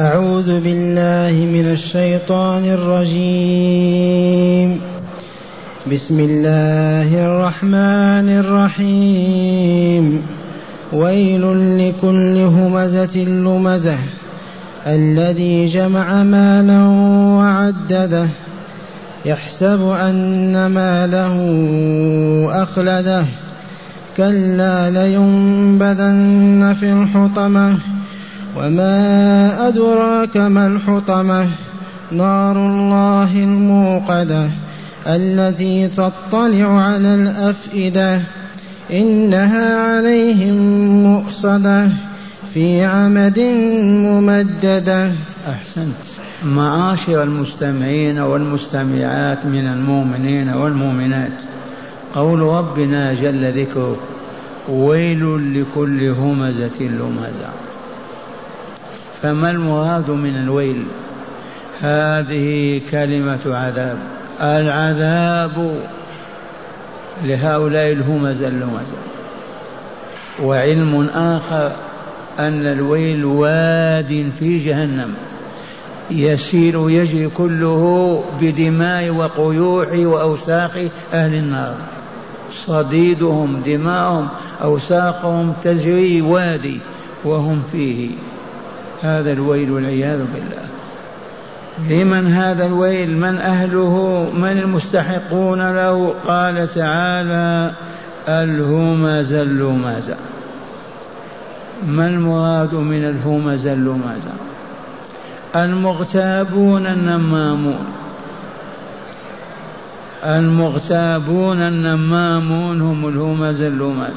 أعوذ بالله من الشيطان الرجيم. بسم الله الرحمن الرحيم. ويل لكل همزة لمزة. الذي جمع مالا وعدده. يحسب أن ماله أخلده. كلا لينبذن في الحطمة. وما أدراك ما الحطمة؟ نار الله الموقدة التي تطلع على الأفئدة إنها عليهم مؤصدة في عمد ممددة أحسنت. معاشر المستمعين والمستمعات من المؤمنين والمؤمنات قول ربنا جل ذكره ويل لكل همزة لمزة. فما المراد من الويل؟ هذه كلمة عذاب. العذاب لهؤلاء الهمزة اللمزة وعلم آخر أن الويل واد في جهنم. يسير يجري كله بدماء وقيوح وأوساخ أهل النار. صديدهم دماءهم أوساخهم تجري وادي وهم فيه. هذا الويل والعياذ بالله. لمن هذا الويل؟ من أهله؟ من المستحقون له؟ قال تعالى الهمز اللمز ما المراد من الهمز اللمز المغتابون النمامون. المغتابون النمامون هم الهمز اللمز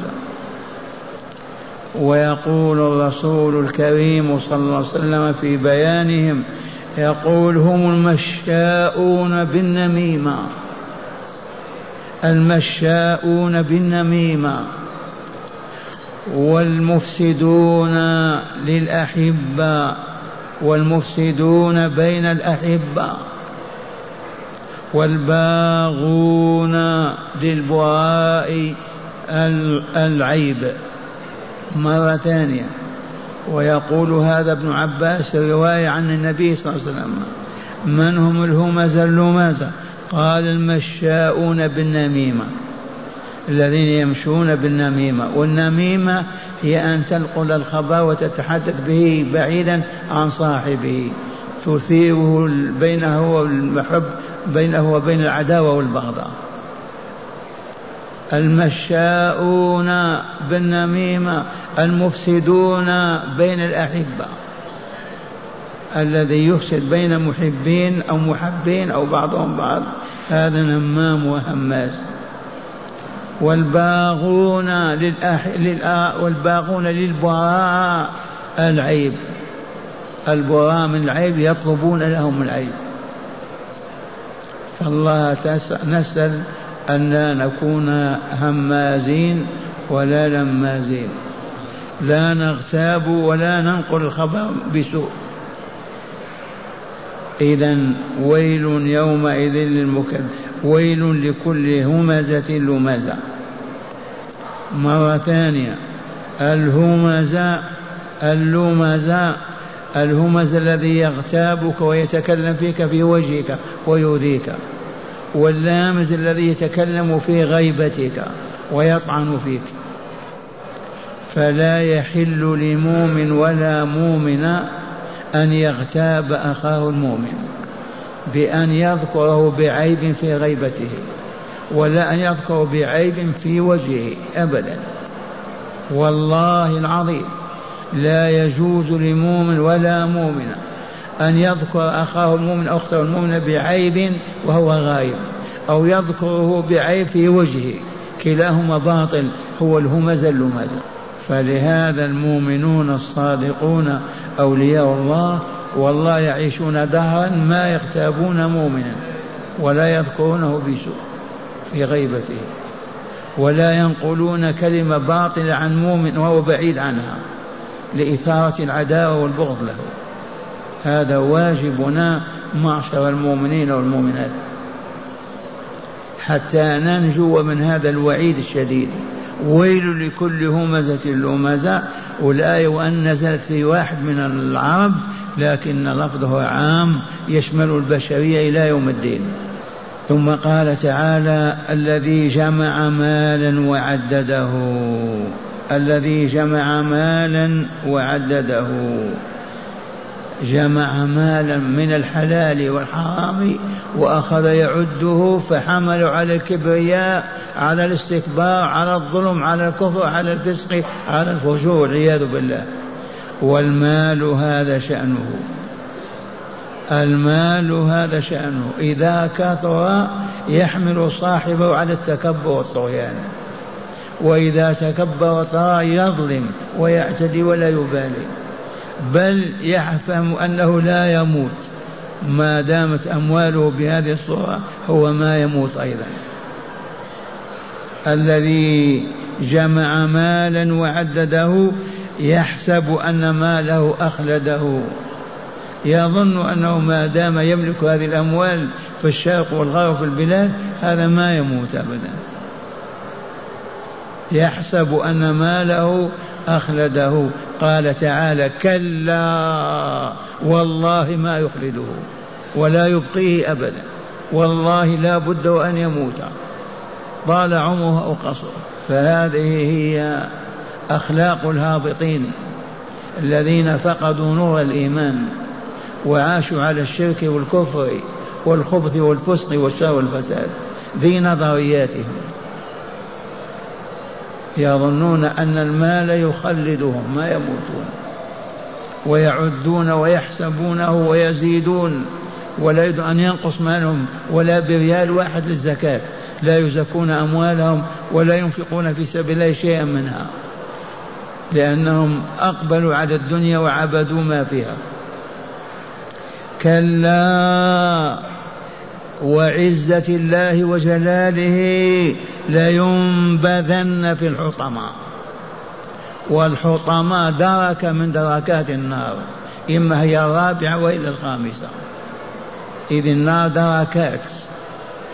ويقول الرسول الكريم صلى الله عليه وسلم في بيانهم يقول هم المشاؤون بالنميمة. المشاؤون بالنميمة. والمفسدون للأحبة. والمفسدون بين الأحبة. والباغون للبراء العيب. مرة ثانية ويقول هذا ابن عباس رواية عن النبي صلى الله عليه وسلم من هم الهمزة اللمزة قال المشاؤون بالنميمة الذين يمشون بالنميمة والنميمة هي أن تنقل الخبر وتتحدث به بعيدا عن صاحبه تثيره بينه والمحب بينه وبين العداوة والبغضاء. المشاؤون بالنميمة المفسدون بين الأحبة الذي يفسد بين محبين أو محبين أو بعضهم بعض هذا نمام وهماز. والباغون للأح... للأ... والباغون للبراء العيب. البراء من العيب يطلبون لهم العيب. فالله نسأل أن لا نكون همازين ولا لمازين. لا نغتاب ولا ننقل الخبر بسوء. إذا ويل يومئذ للمكذب ويل لكل همزة لمزة. مرة ثانية الهمزة اللمزة الهمز الذي يغتابك ويتكلم فيك في وجهك ويؤذيك واللامز الذي يتكلم في غيبتك ويطعن فيك. فلا يحل لمؤمن ولا مؤمن أن يغتاب أخاه المؤمن بأن يذكره بعيب في غيبته ولا أن يذكره بعيب في وجهه أبدا. والله العظيم لا يجوز لمؤمن ولا مؤمن أن يذكر أخاه المؤمن أو أخته المؤمنة بعيب وهو غايب أو يذكره بعيب في وجهه كلاهما باطل هو الهمز اللمز. فلهذا المؤمنون الصادقون أولياء الله والله يعيشون دهرا ما يغتابون مؤمنا ولا يذكرونه بسوء في غيبته ولا ينقلون كلمة باطلة عن مؤمن وهو بعيد عنها لإثارة العداوة والبغض له. هذا واجبنا معشر المؤمنين والمؤمنات. حتى ننجو من هذا الوعيد الشديد. ويل لكل همزة لمزة. والآية وأن نزلت في واحد من العرب لكن لفظه عام يشمل البشرية إلى يوم الدين. ثم قال تعالى الذي جمع مالا وعدده. الذي جمع مالا وعدده. جمع مالا من الحلال والحرام وأخذ يعده فحمل على الكبرياء على الاستكبار على الظلم على الكفر على الفسق على الفجور والعياذ بالله. والمال هذا شأنه. المال هذا شأنه. إذا كثر يحمل صاحبه على التكبر والطغيان. وإذا تكبر وطغى يظلم ويعتدي ولا يبالي. بل يفهم أنه لا يموت. ما دامت أمواله بهذه الصورة هو ما يموت أيضا. الذي جمع مالا وعدده يحسب أن ماله أخلده. يظن أنه ما دام يملك هذه الأموال في الشرق والغرب في البلاد هذا ما يموت أبدا. يحسب أن ماله أخلده. قال تعالى كلا والله ما يخلده ولا يبقيه أبدا. والله لا بد وأن يموت. طال عمره أو قصر فهذه هي أخلاق الهابطين الذين فقدوا نور الإيمان وعاشوا على الشرك والكفر والخبث والفسق والشر والفساد ذي نظرياتهم. يظنون أن المال يخلدهم ما يموتون. ويعدون ويحسبونه ويزيدون. ولا يريد أن ينقص مالهم ولا بريال واحد للزكاة. لا يزكون أموالهم ولا ينفقون في سبيل الله شيئا منها. لأنهم أقبلوا على الدنيا وعبدوا ما فيها. كلا وعزة الله وجلاله. لينبذن في الحطمة. والحطمة دركة من دركات النار. إما هي الرابعة وإلا الخامسة. إذ النار دركات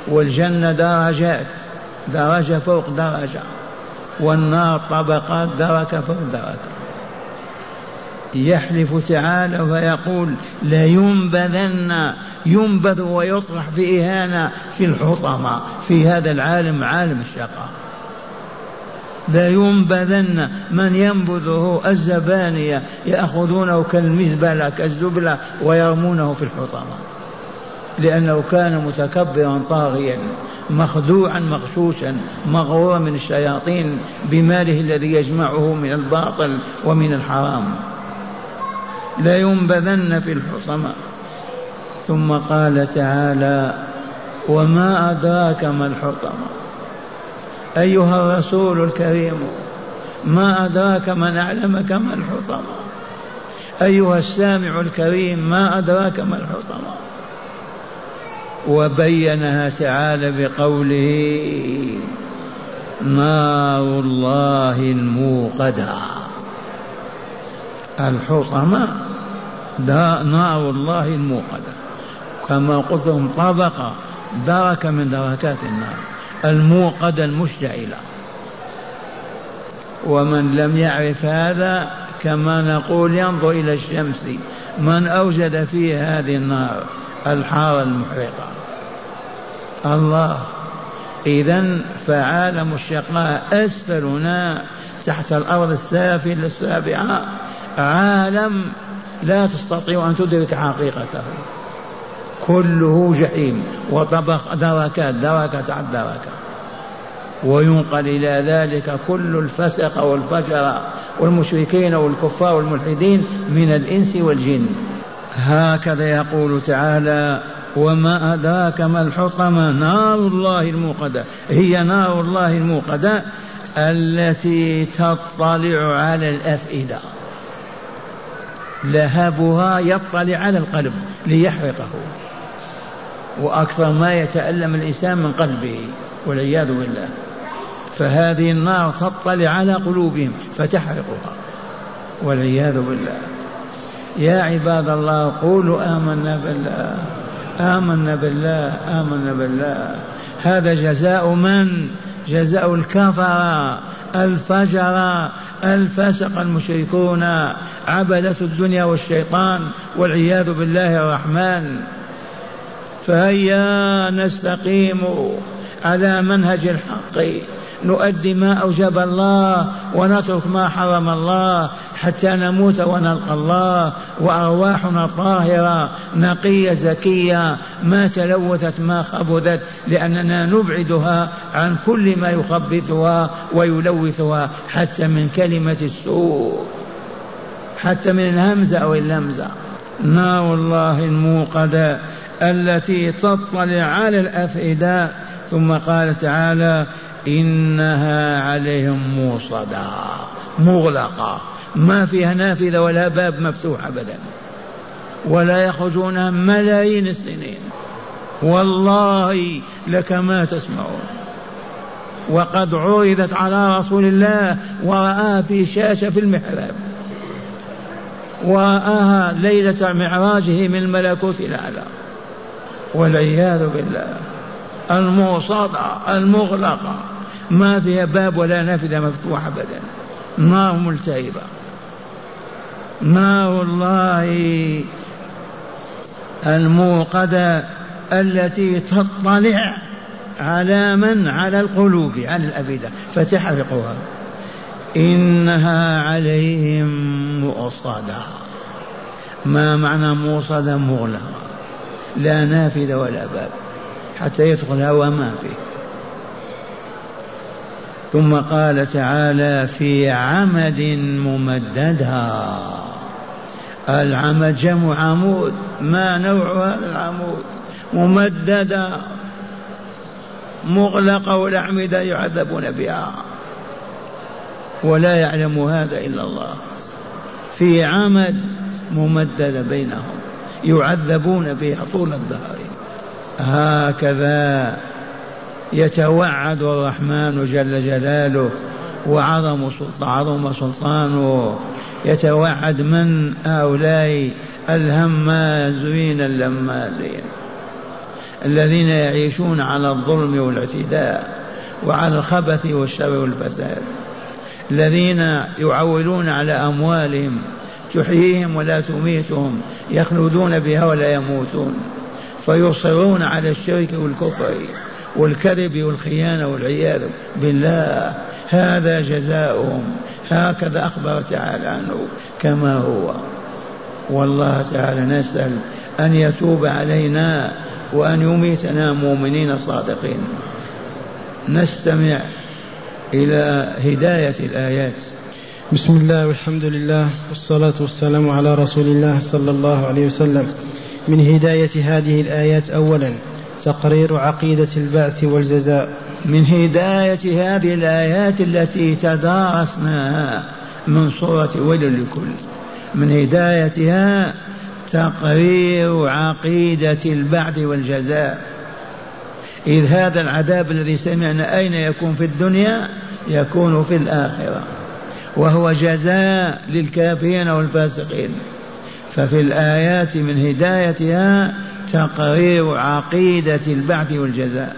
والجنة درجات. درجة فوق درجة. والنار طبقات دركة فوق دركة يحلف تعالى فيقول لينبذن ينبذ ويطرح في إهانة في الحطمة في هذا العالم عالم الشقاء. لينبذن من ينبذه الزبانية يأخذونه كالمزبلة كالزبلة ويرمونه في الحطمة. لأنه كان متكبرا طاغيا مخدوعا مغشوشا مغرورا من الشياطين بماله الذي يجمعه من الباطل ومن الحرام. لينبذن في الحطمة ثم قال تعالى وما أدراك ما الحطمة. أيها الرسول الكريم ما أدراك من أعلمك ما الحطمة. أيها السامع الكريم ما أدراك ما الحطمة. وبينها تعالى بقوله نار الله الموقدة. الحطمة. نار الله الموقدة. كما قلت لهم طبقة دركة من دركات النار الموقدة المشتعلة. ومن لم يعرف هذا كما نقول ينظر إلى الشمس. من أوجد فيه هذه النار الحارة المحرقة. الله. إذا فعالم الشقاء أسفلنا تحت الأرض السافلة السابعة عالم لا تستطيع أن تدرك حقيقته كله جحيم. وطبق دركات دركة على دركة وينقل إلى ذلك كل الفسق والفجر والمشركين والكفار والملحدين من الإنس والجن. هكذا يقول تعالى وما أدراك ما الحطمة؟ نار الله الموقدة. هي نار الله الموقدة التي تطلع على الأفئدة. لهبها يطلع على القلب ليحرقه. وأكثر ما يتألم الإنسان من قلبه والعياذ بالله. فهذه النار تطلع على قلوبهم فتحرقها والعياذ بالله. يا عباد الله قولوا آمنا بالله آمنا بالله آمنا بالله. هذا جزاء من؟ جزاء الكفر الفجر الفسق المشركون عبدة الدنيا والشيطان والعياذ بالله الرحمن. فهيا نستقيم على منهج الحق. نؤدي ما أوجب الله ونترك ما حرم الله حتى نموت ونلقى الله وأرواحنا طاهرة نقية زكية. ما تلوثت ما خبثت لأننا نبعدها عن كل ما يخبثها ويلوثها حتى من كلمة السوء حتى من الهمزة أو اللمزة. نار الله الموقدة التي تطلع على الأفئدة. ثم قال تعالى إنها عليهم موصدة مغلقة ما فيها نافذة ولا باب مفتوح أبدا. ولا يخرجون ملايين السنين. والله لك ما تسمعون. وقد عرضت على رسول الله ورآها في شاشة في المحراب. ورآها ليلة معراجه من الملكوت الأعلى. والعياذ بالله الموصدة المغلقة. ما فيها باب ولا نافذة مفتوحة أبدا. نار ملتهبة نار الله الموقدة التي تطلع على من؟ على القلوب على الأفئدة. فتحرقها إنها عليهم مؤصدة. ما معنى موصدة مغلقة. لا نافذة ولا باب. حتى يدخل هواء ما فيه. ثم قال تعالى في عمد ممددها. العمد جمع عمود. ما نوع هذا العمود؟ ممددة. مغلقة والأعمدة يعذبون بها. ولا يعلم هذا إلا الله. في عمد ممددة بينهم. يعذبون بها طول الدهر. هكذا. يتوعد الرحمن جل جلاله وعظم عظم سلطانه. يتوعد من هؤلاء الهمازين اللمازين الذين يعيشون على الظلم والاعتداء وعلى الخبث والشر والفساد. الذين يعولون على أموالهم تحييهم ولا تميتهم يخلدون بها ولا يموتون فيصرون على الشرك والكفر. والكذب والخيانة والعياذ بالله. هذا جزاؤهم. هكذا أخبر تعالى عنه كما هو. والله تعالى نسأل أن يتوب علينا وأن يميتنا مؤمنين صادقين. نستمع إلى هداية الآيات. بسم الله والحمد لله والصلاة والسلام على رسول الله صلى الله عليه وسلم. من هداية هذه الآيات أولا تقرير عقيدة البعث والجزاء من هداية هذه الآيات التي تدارسناها من سورة ويل لكل من هدايتها تقرير عقيدة البعث والجزاء. إذ هذا العذاب الذي سمعنا أين يكون في الدنيا؟ يكون في الآخرة. وهو جزاء للكافرين والفاسقين. ففي الآيات من هدايتها تقرير عقيدة البعث والجزاء.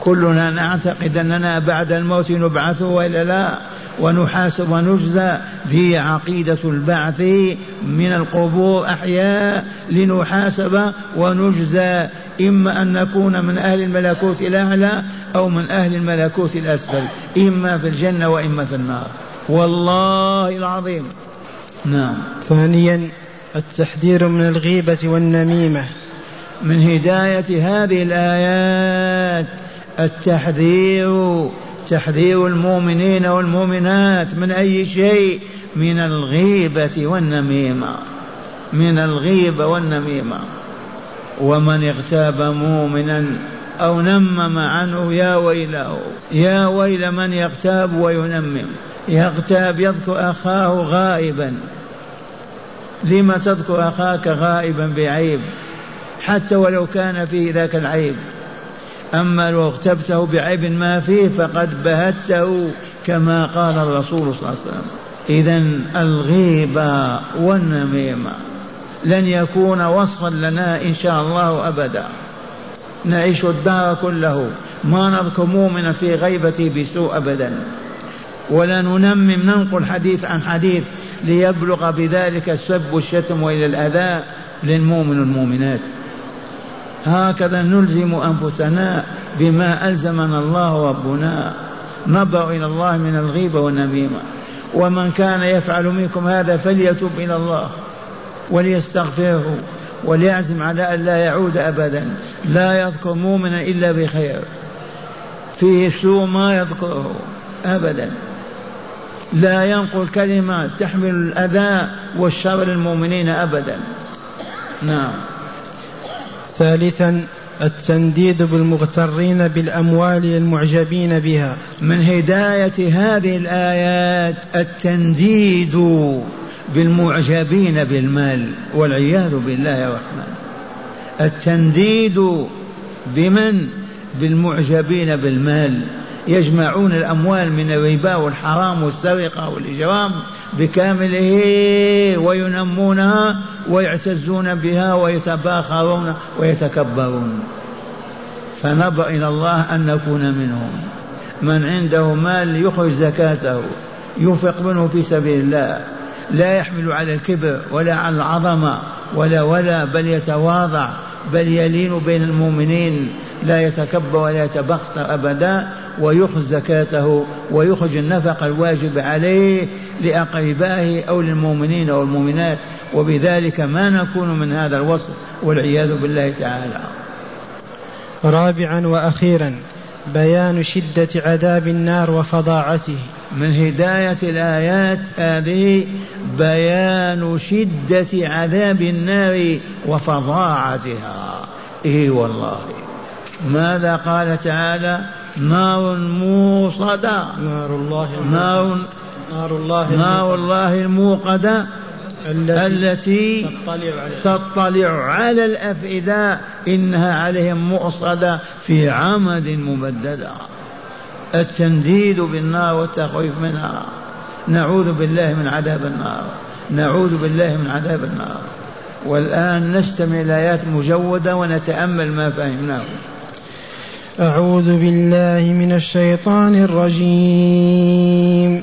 كلنا نعتقد أننا بعد الموت نبعث وإلا لا ونحاسب ونجزى. هي عقيدة البعث من القبور أحياء لنحاسب ونجزى. إما أن نكون من أهل الملكوت الأعلى أو من أهل الملكوت الأسفل إما في الجنة وإما في النار. والله العظيم. نعم. ثانيا التحذير من الغيبة والنميمة. من هداية هذه الآيات التحذير تحذير المؤمنين والمؤمنات من أي شيء؟ من الغيبة والنميمة من الغيبة والنميمة. ومن اغتاب مؤمنا أو نمم عنه يا ويله يا ويل من يغتاب وينمم. يغتاب يذكر أخاه غائبا. لم تذكر أخاك غائبا بعيب؟ حتى ولو كان فيه ذاك العيب. أما لو اغتبته بعيب ما فيه فقد بهته كما قال الرسول صلى الله عليه وسلم. إذا الغيبة والنميمة لن يكون وصفا لنا إن شاء الله أبدا. نعيش الدار كله. ما نذكر مؤمنا في غيبته بسوء أبدا. ولا ننمم ننقل حديث عن حديث ليبلغ بذلك السب والشتم وإلى الأذى للمؤمن والمؤمنات. هكذا نلزم أنفسنا بما ألزمنا الله ربنا. نبأ إلى الله من الغيبة والنميمة. ومن كان يفعل منكم هذا فليتب إلى الله وليستغفره وليعزم على أن لا يعود ابدا. لا يذكر مؤمنا إلا بخير. فيه سوء ما يذكره ابدا. لا ينقل كلمة تحمل الأذى والشر للمؤمنين أبدا. نعم. ثالثا التنديد بالمغترين بالأموال المعجبين بها. من هداية هذه الآيات التنديد بالمعجبين بالمال والعياذ بالله يا رحمن. التنديد بمن؟ بالمعجبين بالمال. يجمعون الأموال من الربا والحرام والسرقة والإجرام. بكامله وينمونها ويعتزون بها ويتباخرون ويتكبرون. فنبأ إلى الله أن نكون منهم. من عنده مال يخرج زكاته ينفق منه في سبيل الله. لا يحمل على الكبر ولا على العظمة ولا ولا بل يتواضع بل يلين بين المؤمنين. لا يتكبر ولا يتبختر أبدا ويخرج زكاته ويخرج النفقة الواجب عليه. لأقربائه أو للمؤمنين أو المؤمنات وبذلك ما نكون من هذا الوصف والعياذ بالله تعالى. رابعا وأخيرا بيان شدة عذاب النار وفظاعته. من هداية الآيات هذه بيان شدة عذاب النار وفظاعتها. إيه والله. ماذا قال تعالى؟ نار موصدة. نار الله نار نار الله نار الله الموقدة التي, التي تطلع على تطلع على الأفئدة إنها عليهم مؤصدة في عمد ممددة التنديد بالنار والتخويف منها. نعوذ بالله من عذاب النار. نعوذ بالله من عذاب النار. والآن نستمع الآيات مجودة ونتأمل ما فهمناه. أعوذ بالله من الشيطان الرجيم.